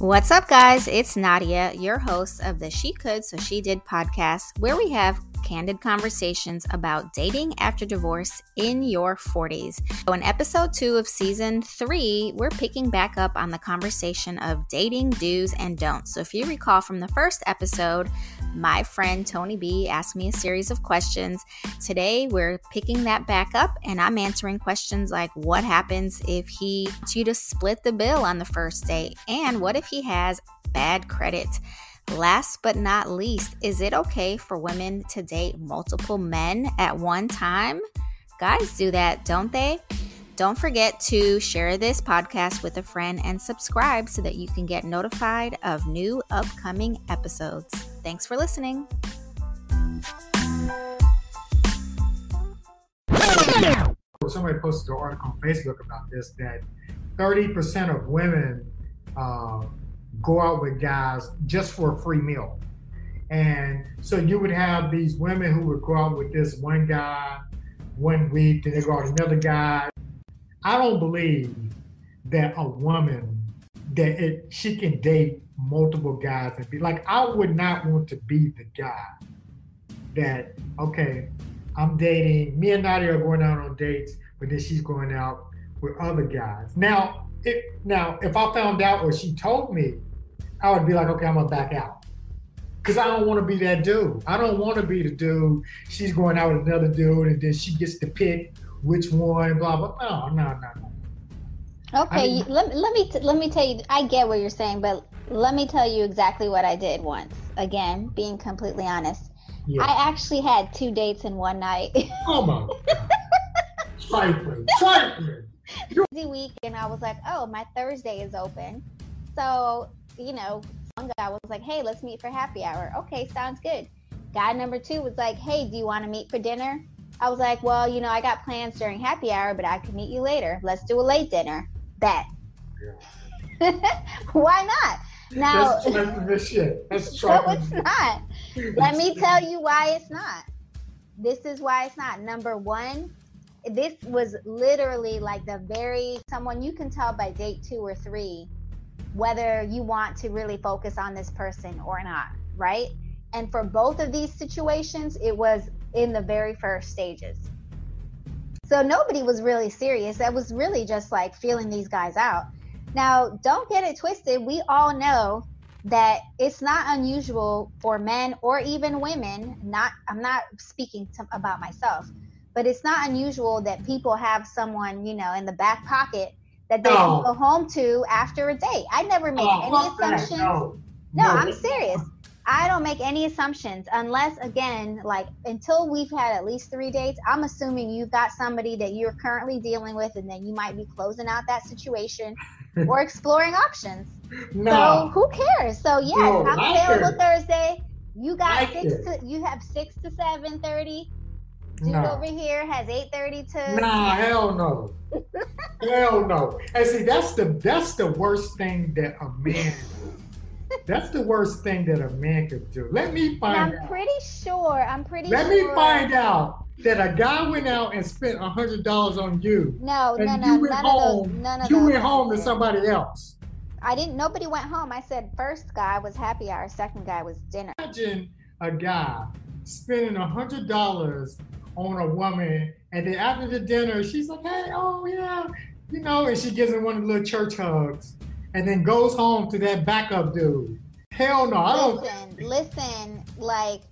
What's up, guys? It's Nadia, your host of the She Could So She Did podcast, where we have candid conversations about dating after divorce in your 40s. So, in episode two of season three, we're picking back up on the conversation of dating do's and don'ts. So, if you recall from the first episode, my friend Tony B asked me a series of questions. Today, we're picking that back up and I'm answering questions like what happens if he wants you to split the bill on the first date? And what if he has bad credit? Last but not least, is it okay for women to date multiple men at one time? Guys do that, don't they? Don't forget to share this podcast with a friend and subscribe so that you can get notified of new upcoming episodes. Thanks for listening. Somebody posted an article on Facebook about this that 30% of women uh, go out with guys just for a free meal. And so you would have these women who would go out with this one guy one week, then they go out with another guy. I don't believe that a woman that it, she can date multiple guys and be like, I would not want to be the guy that, okay, I'm dating, me and Nadia are going out on dates, but then she's going out with other guys. Now, it, now if I found out or she told me, I would be like, okay, I'm gonna back out. Cause I don't want to be that dude. I don't want to be the dude. She's going out with another dude, and then she gets to pick which one. Blah blah. No, no, no, no. Okay, I mean, let, let me let me tell you. I get what you're saying, but let me tell you exactly what I did once. Again, being completely honest, yeah. I actually had two dates in one night. oh my trifling, trifling. Busy week, and I was like, oh, my Thursday is open, so you know, one guy was like, hey, let's meet for happy hour. Okay, sounds good. Guy number two was like, hey, do you want to meet for dinner? I was like, well, you know, I got plans during happy hour, but I can meet you later. Let's do a late dinner. Yeah. Why not? Now, that's shit. That's no, it's not. Let me tell you why it's not. This is why it's not. Number one, this was literally like the very someone you can tell by date two or three whether you want to really focus on this person or not, right? And for both of these situations, it was in the very first stages. So nobody was really serious. That was really just like feeling these guys out. Now, don't get it twisted. We all know that it's not unusual for men or even women, not I'm not speaking to, about myself, but it's not unusual that people have someone, you know, in the back pocket that they can go home to after a date. I never make oh, any assumptions. No. no, no, I'm serious. I don't make any assumptions unless, again, like until we've had at least three dates, I'm assuming you've got somebody that you're currently dealing with and then you might be closing out that situation or exploring options. No. So who cares? So yes, no, I'm available Thursday. You got six to you have six to seven thirty. Dude nah. over here has 8:30 to. Nah, hell no. hell no. And see, that's the that's the worst thing that a man. That's the worst thing that a man could do. Let me find. I'm out. pretty sure. I'm pretty. Let sure. me find out that a guy went out and spent a hundred dollars on you. No, no, no. You went none home. Of those, none of you those went home to somebody else. I didn't. Nobody went home. I said first guy was happy hour. Second guy was dinner. Imagine a guy spending a hundred dollars on a woman, and then after the dinner, she's like, "Hey, oh yeah," you know, and she gives him one of the little church hugs, and then goes home to that backup dude. Hell no, I don't. Listen, listen, like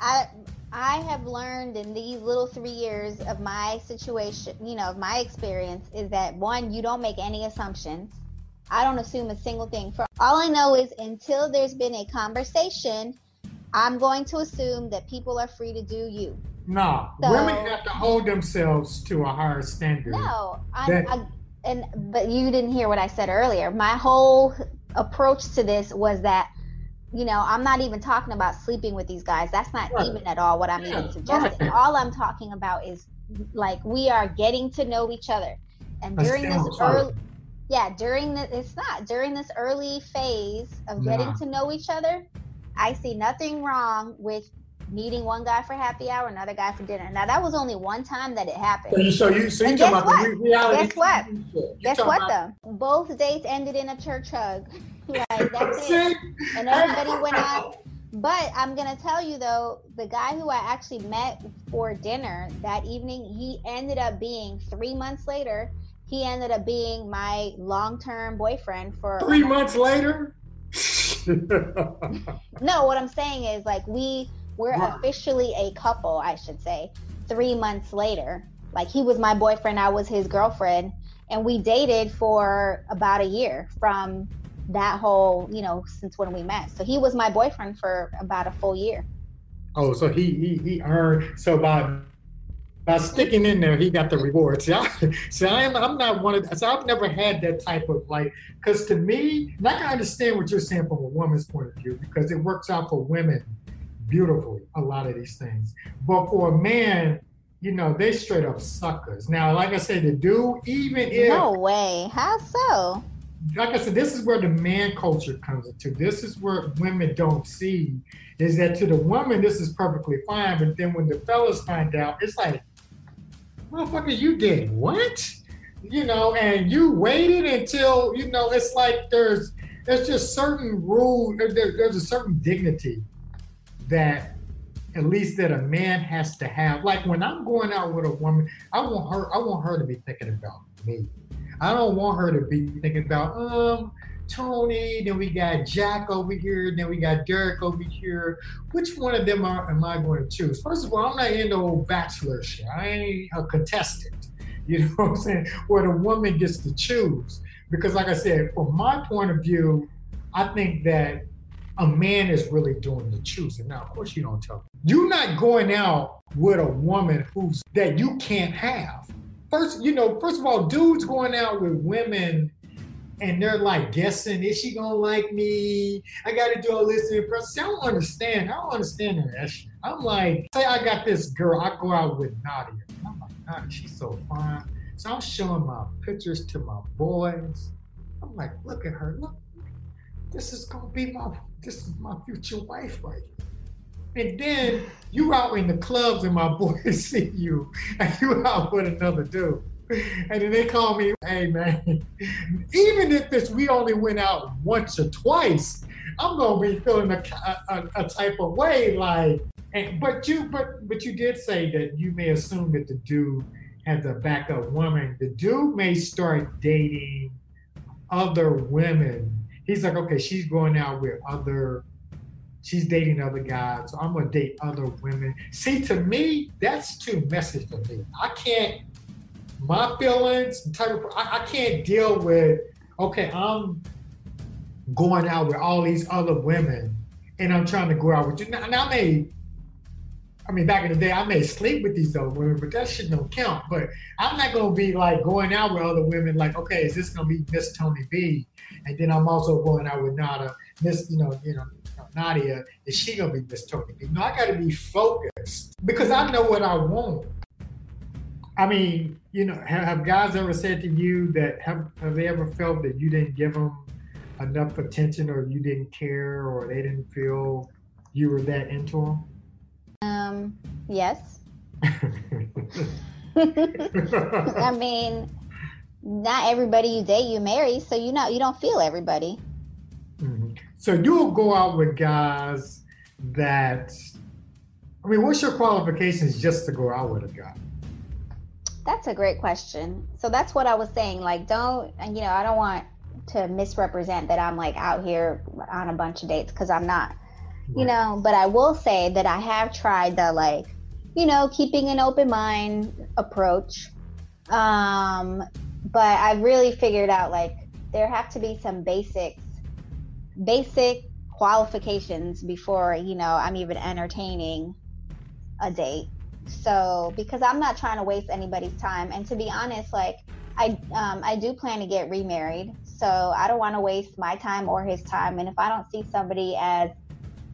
I. I have learned in these little three years of my situation, you know, of my experience, is that one, you don't make any assumptions. I don't assume a single thing. For all I know is until there's been a conversation, I'm going to assume that people are free to do you. No, so, women have to hold themselves to a higher standard. No, I'm, I, and but you didn't hear what I said earlier. My whole approach to this was that, you know, I'm not even talking about sleeping with these guys. That's not right. even at all what I'm yeah, even suggesting. Right. All I'm talking about is like we are getting to know each other, and during this early, yeah, during the it's not during this early phase of getting to know each other. I see nothing wrong with meeting one guy for happy hour, another guy for dinner. Now that was only one time that it happened. So you so you, so you talking about the reality? Guess what? Guess what though? Both dates ended in a church hug. like. That's it. And everybody went out. But I'm gonna tell you though, the guy who I actually met for dinner that evening, he ended up being three months later. He ended up being my long-term boyfriend for three months later. no, what I'm saying is like we we're officially a couple, I should say, three months later. Like he was my boyfriend, I was his girlfriend, and we dated for about a year from that whole, you know, since when we met. So he was my boyfriend for about a full year. Oh, so he he, he earned so by by sticking in there, he got the reward. See, I, see, I'm I'm not one of so I've never had that type of like because to me, and I can understand what you're saying from a woman's point of view because it works out for women beautifully a lot of these things, but for a man, you know, they straight up suckers. Now, like I said, the dude, even if no way, how so? like I said, this is where the man culture comes into. This is where women don't see is that to the woman this is perfectly fine, but then when the fellas find out, it's like, motherfucker, you did what? You know, and you waited until you know. It's like there's there's just certain rules. There, there's a certain dignity that at least that a man has to have. Like when I'm going out with a woman, I want her. I want her to be thinking about me. I don't want her to be thinking about, um, Tony, then we got Jack over here, then we got Derek over here. Which one of them are, am I going to choose? First of all, I'm not into no bachelor shit. I ain't a contestant. You know what I'm saying? Where the woman gets to choose. Because, like I said, from my point of view, I think that a man is really doing the choosing. Now, of course, you don't tell. You're not going out with a woman who's that you can't have first, you know, first of all, dudes going out with women and they're like guessing, is she gonna like me? I gotta do all this in person. I don't understand. I don't understand that shit. I'm like, say I got this girl, I go out with Nadia. I'm like, Nadia, she's so fine. So I'm showing my pictures to my boys. I'm like, look at her, look, this is gonna be my this is my future wife right here. And then you out in the clubs and my boys see you and you out with another dude. And then they call me, hey man, even if this we only went out once or twice, I'm gonna be feeling a, a, a type of way like and, but you but but you did say that you may assume that the dude has a backup woman. The dude may start dating other women. He's like, okay, she's going out with other she's dating other guys, so I'm gonna date other women. See, to me, that's too messy for me. I can't my feelings, type of I, I can't deal with okay, I'm going out with all these other women and I'm trying to go out with you. Now, now I may I mean, back in the day, I may sleep with these other women, but that shit don't count. But I'm not gonna be like going out with other women. Like, okay, is this gonna be Miss Tony B? And then I'm also going out with Nada, Miss, you know, you know, Nadia, is she gonna be Miss Tony? B? No, I gotta be focused because I know what I want. I mean, you know, have, have, guys ever said to you that have have they ever felt that you didn't give them enough attention, or you didn't care, or they didn't feel you were that into them? Um, yes. I mean, not everybody you date you marry, so you know you don't feel everybody. Mm-hmm. So you'll go out with guys that, I mean, what's your qualifications just to go out with a guy? That's a great question. So that's what I was saying. Like, don't, you know, I don't want to misrepresent that I'm like out here on a bunch of dates because I'm not, right. you know, but I will say that I have tried the like, you know, keeping an open mind approach. Um, but I've really figured out like there have to be some basics basic qualifications before you know i'm even entertaining a date so because i'm not trying to waste anybody's time and to be honest like i um, i do plan to get remarried so i don't want to waste my time or his time and if i don't see somebody as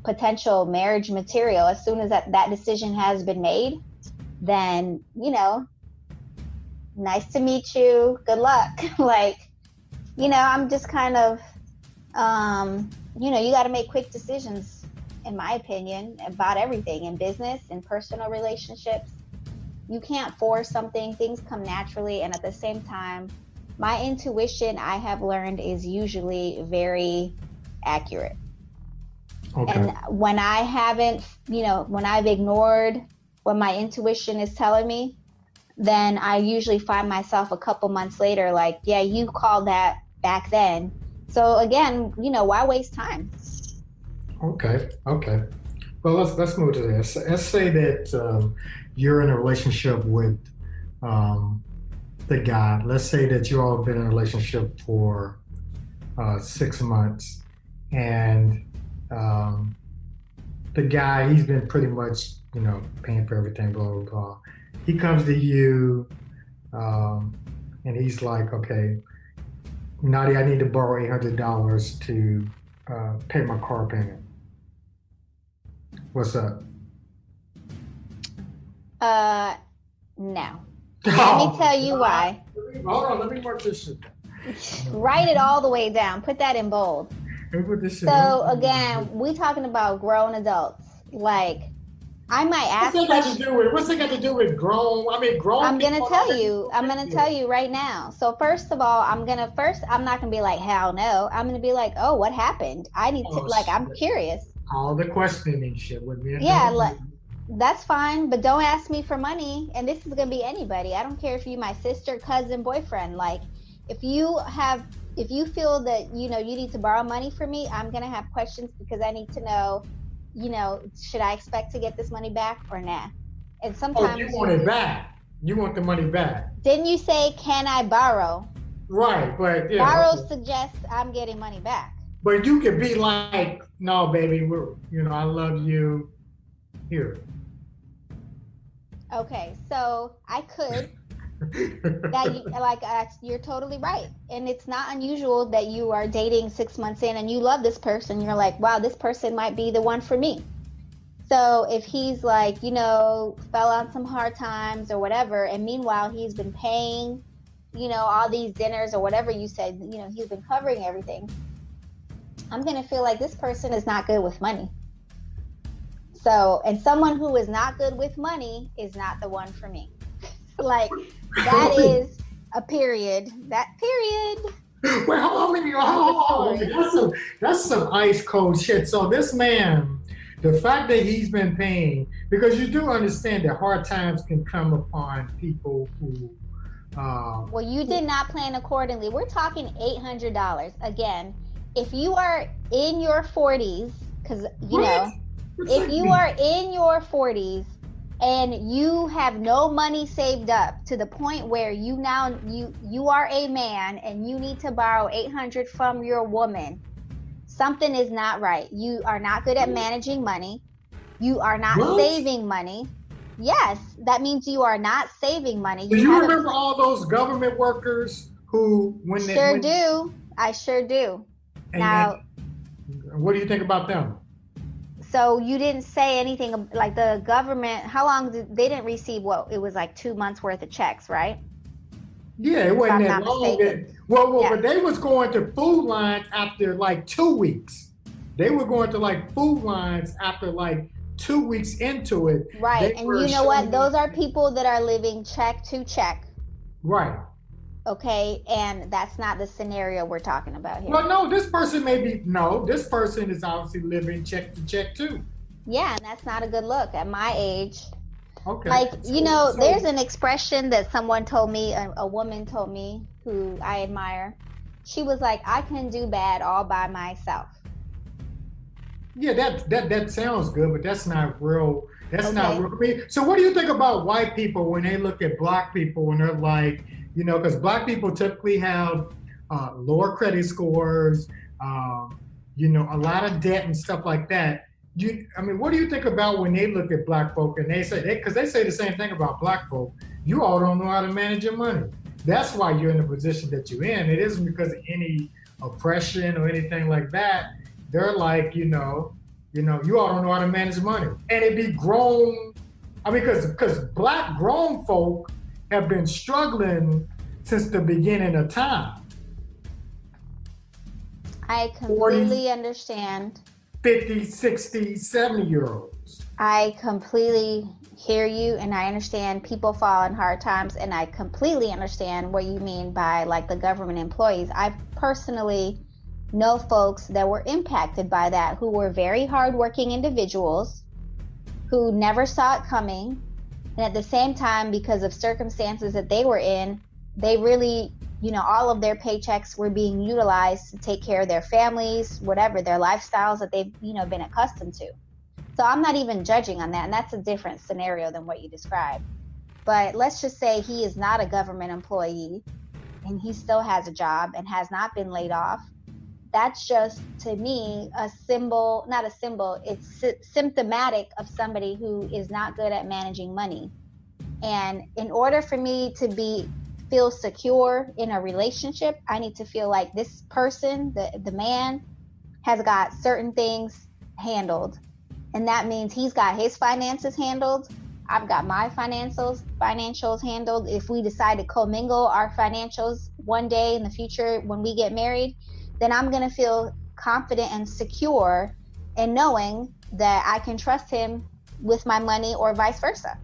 potential marriage material as soon as that, that decision has been made then you know nice to meet you good luck like you know i'm just kind of um, you know, you got to make quick decisions, in my opinion, about everything in business and personal relationships. You can't force something, things come naturally. And at the same time, my intuition, I have learned, is usually very accurate. Okay. And when I haven't, you know, when I've ignored what my intuition is telling me, then I usually find myself a couple months later like, yeah, you called that back then. So again, you know, why waste time? Okay. Okay. Well, let's let's move to this. Let's say that um, you're in a relationship with um, the guy. Let's say that you all have been in a relationship for uh, six months, and um, the guy he's been pretty much you know paying for everything. Blah blah blah. He comes to you, um, and he's like, okay, Nadia, I need to borrow eight hundred dollars to uh, pay my car payment. What's up? Uh, no. Let me tell you why. Hold on, let me mark this shit. Write it all the way down. Put that in bold. Let me put. So again, we talking about grown adults. Like, I might ask. what's that got to do with? What's that got to do with grown? I mean, grown. I'm gonna tell you. I'm gonna tell you right now. So first of all, I'm gonna first. I'm not gonna be like hell no. I'm gonna be like, oh, what happened? I need to Oh, like. I'm curious. All the questioning shit with me. Yeah, like- That's fine, but don't ask me for money. And this is gonna be anybody. I don't care if you my sister, cousin, boyfriend. Like, if you have, if you feel that you know you need to borrow money from me, I'm gonna have questions because I need to know. You know, should I expect to get this money back or nah? And sometimes Oh, you want it back. You want the money back. didn't you say, "Can I borrow"? Right, but yeah. Borrow suggests I'm getting money back. But you could be like, no, baby, we're, you know, I love you. Here. Okay, so I could. That you, like uh, you're totally right. And it's not unusual that you are dating six months in and you love this person. You're like wow this person might be the one for me. So if he's like you know fell on some hard times or whatever and meanwhile he's been paying you know all these dinners or whatever you said you know he's been covering everything i'm gonna feel like this person is not good with money. So and someone who is not good with money is not the one for me. Like that is a period. That period. well, how many? Oh, that's some that's some ice cold shit. So this man, the fact that he's been paying, because you do understand that hard times can come upon people who. Um, Well, you did not plan accordingly. We're talking eight hundred dollars. Again, if you are in your forties, because you What? know, what's if you mean? are in your forties and you have no money saved up to the point where you now you you are a man and you need to borrow 800 from your woman something is not right. You are not good at managing money. You are not What? saving money. Yes that means you are not saving money. Do you remember all those government workers who, when they, sure when, do. I sure do. Now what do you think about them? So you didn't say anything like the government how long did they didn't receive what it was like two months worth of checks right Yeah, it wasn't that long. That, well, well, Yeah. but they was going to food lines after like two weeks. They were going to like food lines after like two weeks into it. right and you know what those are people that are living check to check Right. Okay and that's not the scenario we're talking about here Well, no, this person may be no. This person is obviously living check to check too. yeah and that's not a good look at my age Okay. like So- you know so- there's an expression that someone told me a, a woman told me who i admire she was like i can do bad all by myself Yeah, that that that sounds good, but that's not real. That's not real. I mean, so what do you think about white people when they look at black people and they're like, you know, because black people typically have uh, lower credit scores, um, you know, a lot of debt and stuff like that. You, I mean, what do you think about when they look at black folk and they say, because they, say the same thing about black folk, you all don't know how to manage your money. That's why you're in the position that you're in. It isn't because of any oppression or anything like that they're like, you know, you know, you all don't know how to manage money, and it be grown. I mean, because because black grown folk have been struggling since the beginning of time. i completely understand 50, 60, 70 year olds. I completely hear you and I understand people fall in hard times and I completely understand what you mean by like the government employees. I personally know folks that were impacted by that who were very hardworking individuals who never saw it coming. And at the same time, because of circumstances that they were in, they really, you know, all of their paychecks were being utilized to take care of their families, whatever, their lifestyles that they've, you know, been accustomed to. So I'm not even judging on that. And that's a different scenario than what you described. But let's just say he is not a government employee and he still has a job and has not been laid off. That's just to me a symbol, not a symbol, it's sy- symptomatic of somebody who is not good at managing money. And in order for me to be feel secure in a relationship, I need to feel like this person, the the man has got certain things handled. And that means he's got his finances handled I've got my financials financials handled. If we decide to commingle our financials one day in the future when we get married, then I'm going to feel confident and secure in knowing that I can trust him with my money or vice versa.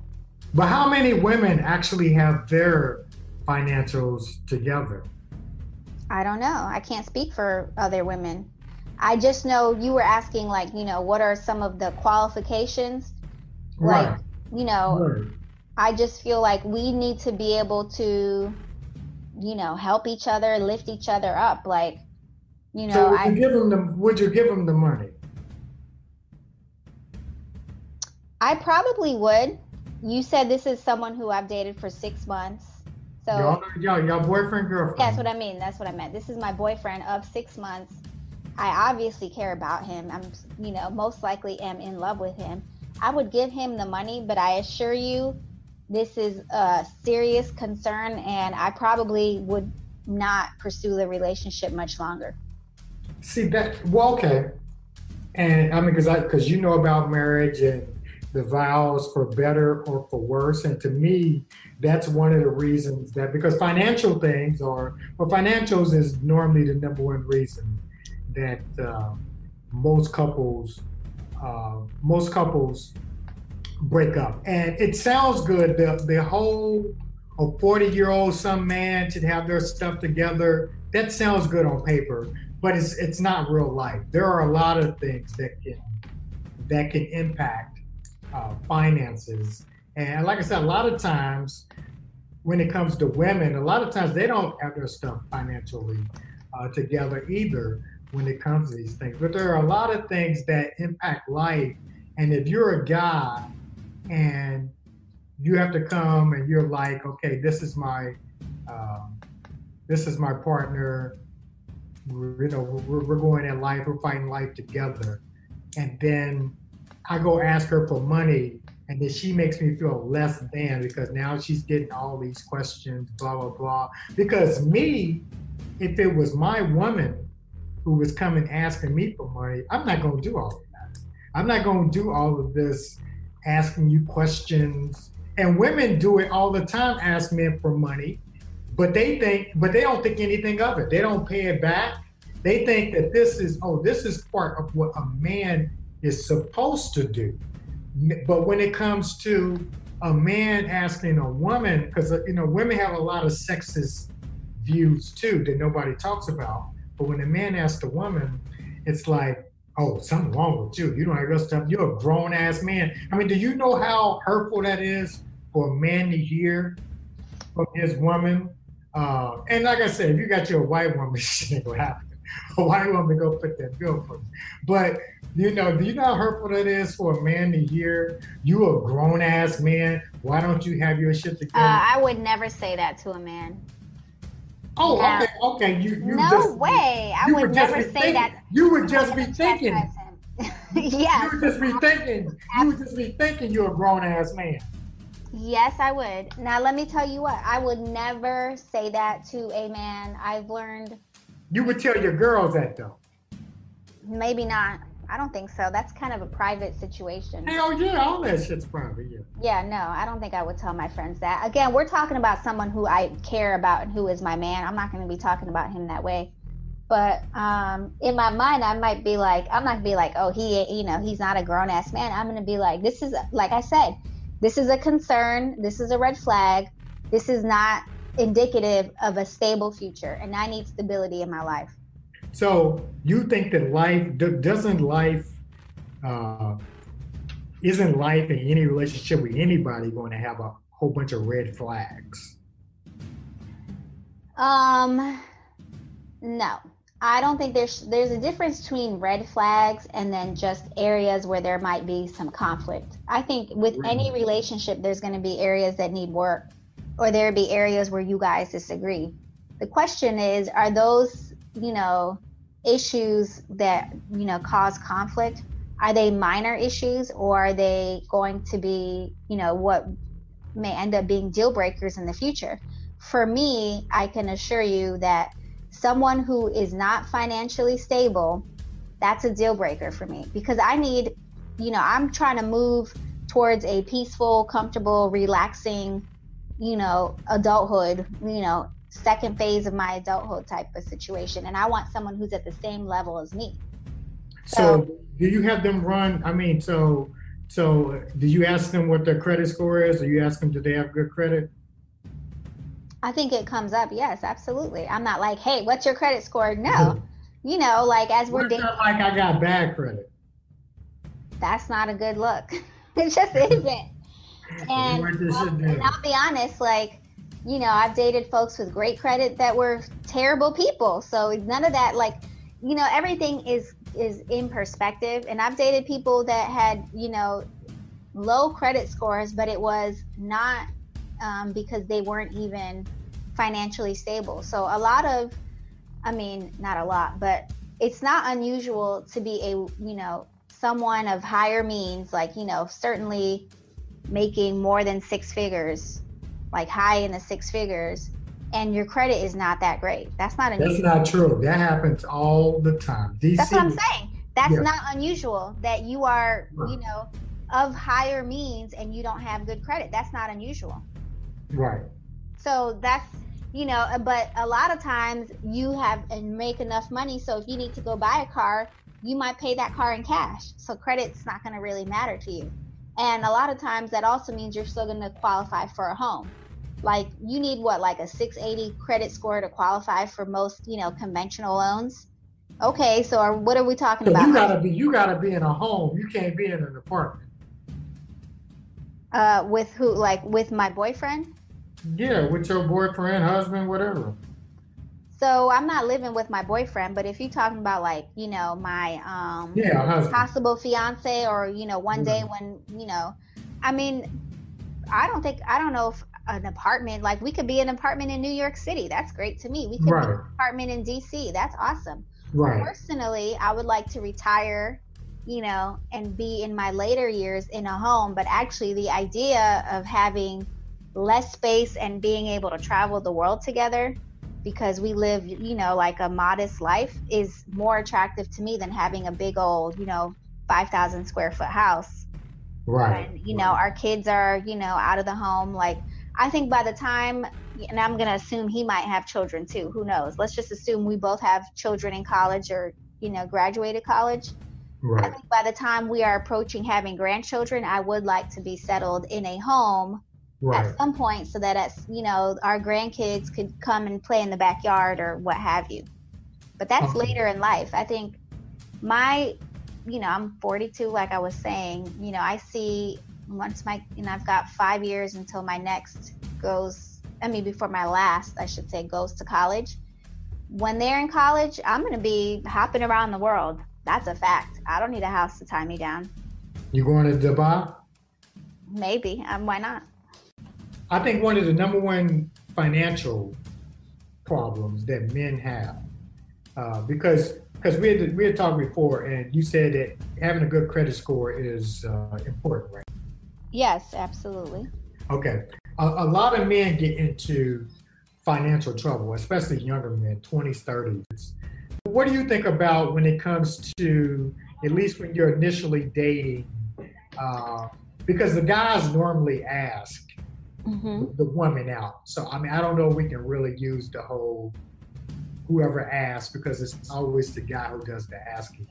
But how many women actually have their financials together? I don't know. I can't speak for other women. I just know you were asking, like, you know, what are some of the qualifications? Right. Like, you know, right. I just feel like we need to be able to, you know, help each other, lift each other up. Like, you know, so would I you give them the would you give them the money? I probably would. You said this is someone who I've dated for six months. So y'all, y'all, y'all boyfriend girlfriend. That's what I mean. That's what I meant. This is my boyfriend of six months. I obviously care about him. I'm, you know, most likely am in love with him. I would give him the money, but I assure you, this is a serious concern, and I probably would not pursue the relationship much longer. See that? Well, okay, and I mean, because I because you know about marriage and the vows for better or for worse, and to me, that's one of the reasons that because financial things are well, financials is normally the number one reason that uh, most couples uh, most couples break up. And it sounds good. The the whole a 40 year old some man should have their stuff together. That sounds good on paper, but it's it's not real life. There are a lot of things that can that can impact uh, finances. And like I said, a lot of times when it comes to women, a lot of times they don't have their stuff financially uh, together either when it comes to these things. But there are a lot of things that impact life. And if you're a guy and you have to come and you're like, okay, this is my, um, this is my partner. We're, you know, we're, we're going in life. We're fighting life together. And then I go ask her for money, and then she makes me feel less than because now she's getting all these questions, blah blah blah. Because me, if it was my woman who was coming asking me for money, I'm not going to do all of that. I'm not going to do all of this asking you questions. And women do it all the time, ask men for money, but they think, but they don't think anything of it. They don't pay it back. They think that this is, oh, this is part of what a man is supposed to do. But when it comes to a man asking a woman, because you know women have a lot of sexist views too that nobody talks about. But when a man asks a woman, it's like, oh, something wrong with you. You don't have your stuff. You're a grown ass man. I mean, do you know how hurtful that is for a man to hear from his woman? Uh, and like I said, if you got your white woman, shit ain't gonna happen. A white woman go put that bill for you. But you know, do you know how hurtful that is for a man to hear you a grown ass man? Why don't you have your shit together? Uh, I would never say that to a man. Oh, okay, okay. You, you no just, way. I would, would never say thinking, that. You would just be thinking. yes. You would just be thinking. You would just be thinking you're a grown ass man. Yes, I would. Now let me tell you what. I would never say that to a man. I've learned. You would tell your girls that though. Maybe not. I don't think so. That's kind of a private situation. Hell yeah, all that shit's private. Yeah. Yeah, no, I don't think I would tell my friends that. Again, we're talking about someone who I care about and who is my man. I'm not going to be talking about him that way. But um, in my mind, I might be like, I'm not gonna be like, oh, he, you know, he's not a grown ass man. I'm gonna be like, this is, like I said, this is a concern. This is a red flag. This is not indicative of a stable future, and I need stability in my life. So you think that life doesn't life uh, isn't life in any relationship with anybody going to have a whole bunch of red flags? Um, no. I don't think there's there's a difference between red flags and then just areas where there might be some conflict. I think with any relationship there's going to be areas that need work or there be areas where you guys disagree. The question is are those, you know, issues that, you know, cause conflict are they minor issues or are they going to be, you know, what may end up being deal breakers in the future? For me, I can assure you that someone who is not financially stable, that's a deal breaker for me because I need, you know, I'm trying to move towards a peaceful, comfortable, relaxing, you know, adulthood, you know, second phase of my adulthood type of situation. And I want someone who's at the same level as me. So, so do you have them run? I mean, so so do you ask them what their credit score is, or you ask them do they have good credit? I think it comes up. Yes, absolutely. I'm not like, hey, what's your credit score? No, you know, like as we're dating. like I got bad credit. That's not a good look. it just isn't. And, well, and I'll be honest, like, you know, I've dated folks with great credit that were terrible people. So none of that, like, you know, everything is is in perspective. And I've dated people that had, you know, low credit scores, but it was not um, because they weren't even financially stable. So a lot of, I mean, not a lot, but it's not unusual to be a, you know, someone of higher means, like, you know, certainly making more than six figures, like high in the six figures, and your credit is not that great. That's not unusual. That's not true. That happens all the time. DC, That's what I'm saying. That's yeah. not unusual that you are, you know, of higher means and you don't have good credit. That's not unusual. Right. So that's you know, but a lot of times you have and make enough money. So if you need to go buy a car, you might pay that car in cash. So credit's not going to really matter to you. And a lot of times that also means you're still going to qualify for a home. Like you need what, like a 680 credit score to qualify for most, you know, conventional loans. Okay, so are, what are we talking so about? You gotta be, you gotta be in a home. You can't be in an apartment. Uh, with who? Like with my boyfriend? Yeah, with your boyfriend, husband, whatever. So I'm not living with my boyfriend, but if you're talking about like, you know, my um yeah, possible fiance or, you know, one day when, you know, I mean, I don't think I don't know if an apartment like we could be an apartment in New York City. That's great to me. We could right. be an apartment in DC. That's awesome. Right. Personally, I would like to retire, you know, and be in my later years in a home, but actually the idea of having less space and being able to travel the world together because we live, you know, like a modest life is more attractive to me than having a big old, you know, 5,000 square foot house. Right. And, you know, our kids are, you know, out of the home. Like, I think by the time, and I'm going to assume he might have children too. Who knows? Let's just assume we both have children in college or, you know, graduated college. Right. I think by the time we are approaching having grandchildren, I would like to be settled in a home right. at some point so that as you know our grandkids could come and play in the backyard or what have you. But that's okay. later in life. I think my you know i'm 42 like i was saying. You know i see once my you know i've got five years until my next goes i mean before my last i should say goes to college. When they're in college i'm going to be hopping around the world. That's a fact. I don't need a house to tie me down. You going to dubai? Maybe. Um, why not I think one of the number one financial problems that men have, uh, because because we had we had talked before, and you said that having a good credit score is uh, important, right? Yes, absolutely. Okay, a, a, lot of men get into financial trouble, especially younger men, 20s, 30s. What do you think about when it comes to, at least when you're initially dating, uh, because the guys normally ask, mm-hmm. the woman out. So I mean, I don't know if we can really use the whole whoever asks because it's always the guy who does the asking.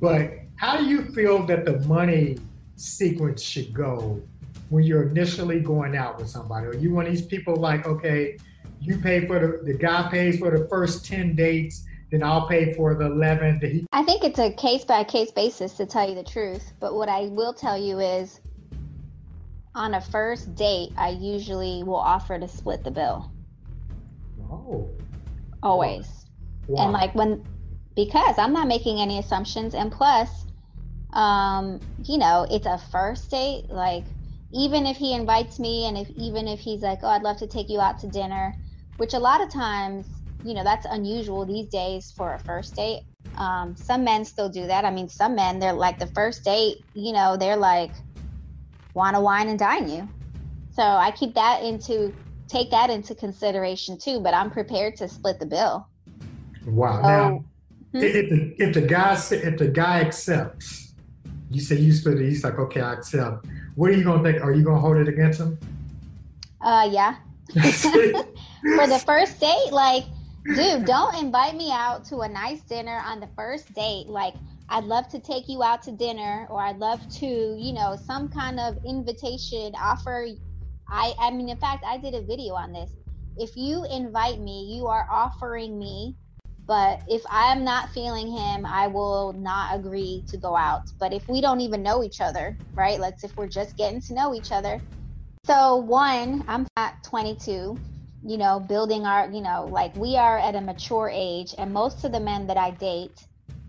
But how do you feel that the money sequence should go when you're initially going out with somebody? Are you one of these people like, okay, you pay for the the guy pays for the first 10 dates then I'll pay for the 11. I think it's a case by case basis to tell you the truth. But what I will tell you is on a first date, I usually will offer to split the bill. Oh. Always. Wow. And like when, because I'm not making any assumptions. And plus, um, you know, it's a first date. Like, even if he invites me and if even if he's like, oh, I'd love to take you out to dinner, which a lot of times, you know, that's unusual these days for a first date. Um, some men still do that. I mean, some men, they're like the first date, you know, they're like, want to wine and dine you. So I keep that into, take that into consideration too, but I'm prepared to split the bill. Wow. Oh. now, Hmm? if the if the guy if the guy accepts, you say you split it. He's like, okay, I accept. What are you gonna think? Are you gonna hold it against him? Uh, yeah. For the first date, like, dude, don't invite me out to a nice dinner on the first date. Like, I'd love to take you out to dinner, or I'd love to, you know, some kind of invitation offer. I, I mean, in fact, I did a video on this. If you invite me, you are offering me, but if I'm not feeling him, I will not agree to go out. But if we don't even know each other, right? Let's if we're just getting to know each other. So one, I'm at 22, you know, building our, you know, like we are at a mature age, and most of the men that I date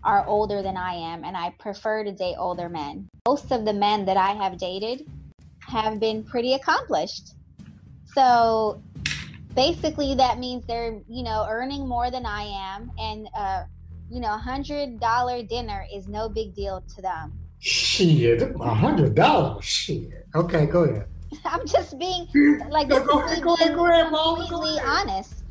are older than I am, and I prefer to date older men. Most of the men that I have dated have been pretty accomplished. So basically, that means they're, you know, earning more than I am, and, uh, you know, a hundred dollar dinner is no big deal to them. Shit, a hundred dollars. Shit. Okay, go ahead. I'm just being like Go- go ahead, go ahead, being go ahead, Mom, go completely ahead. honest.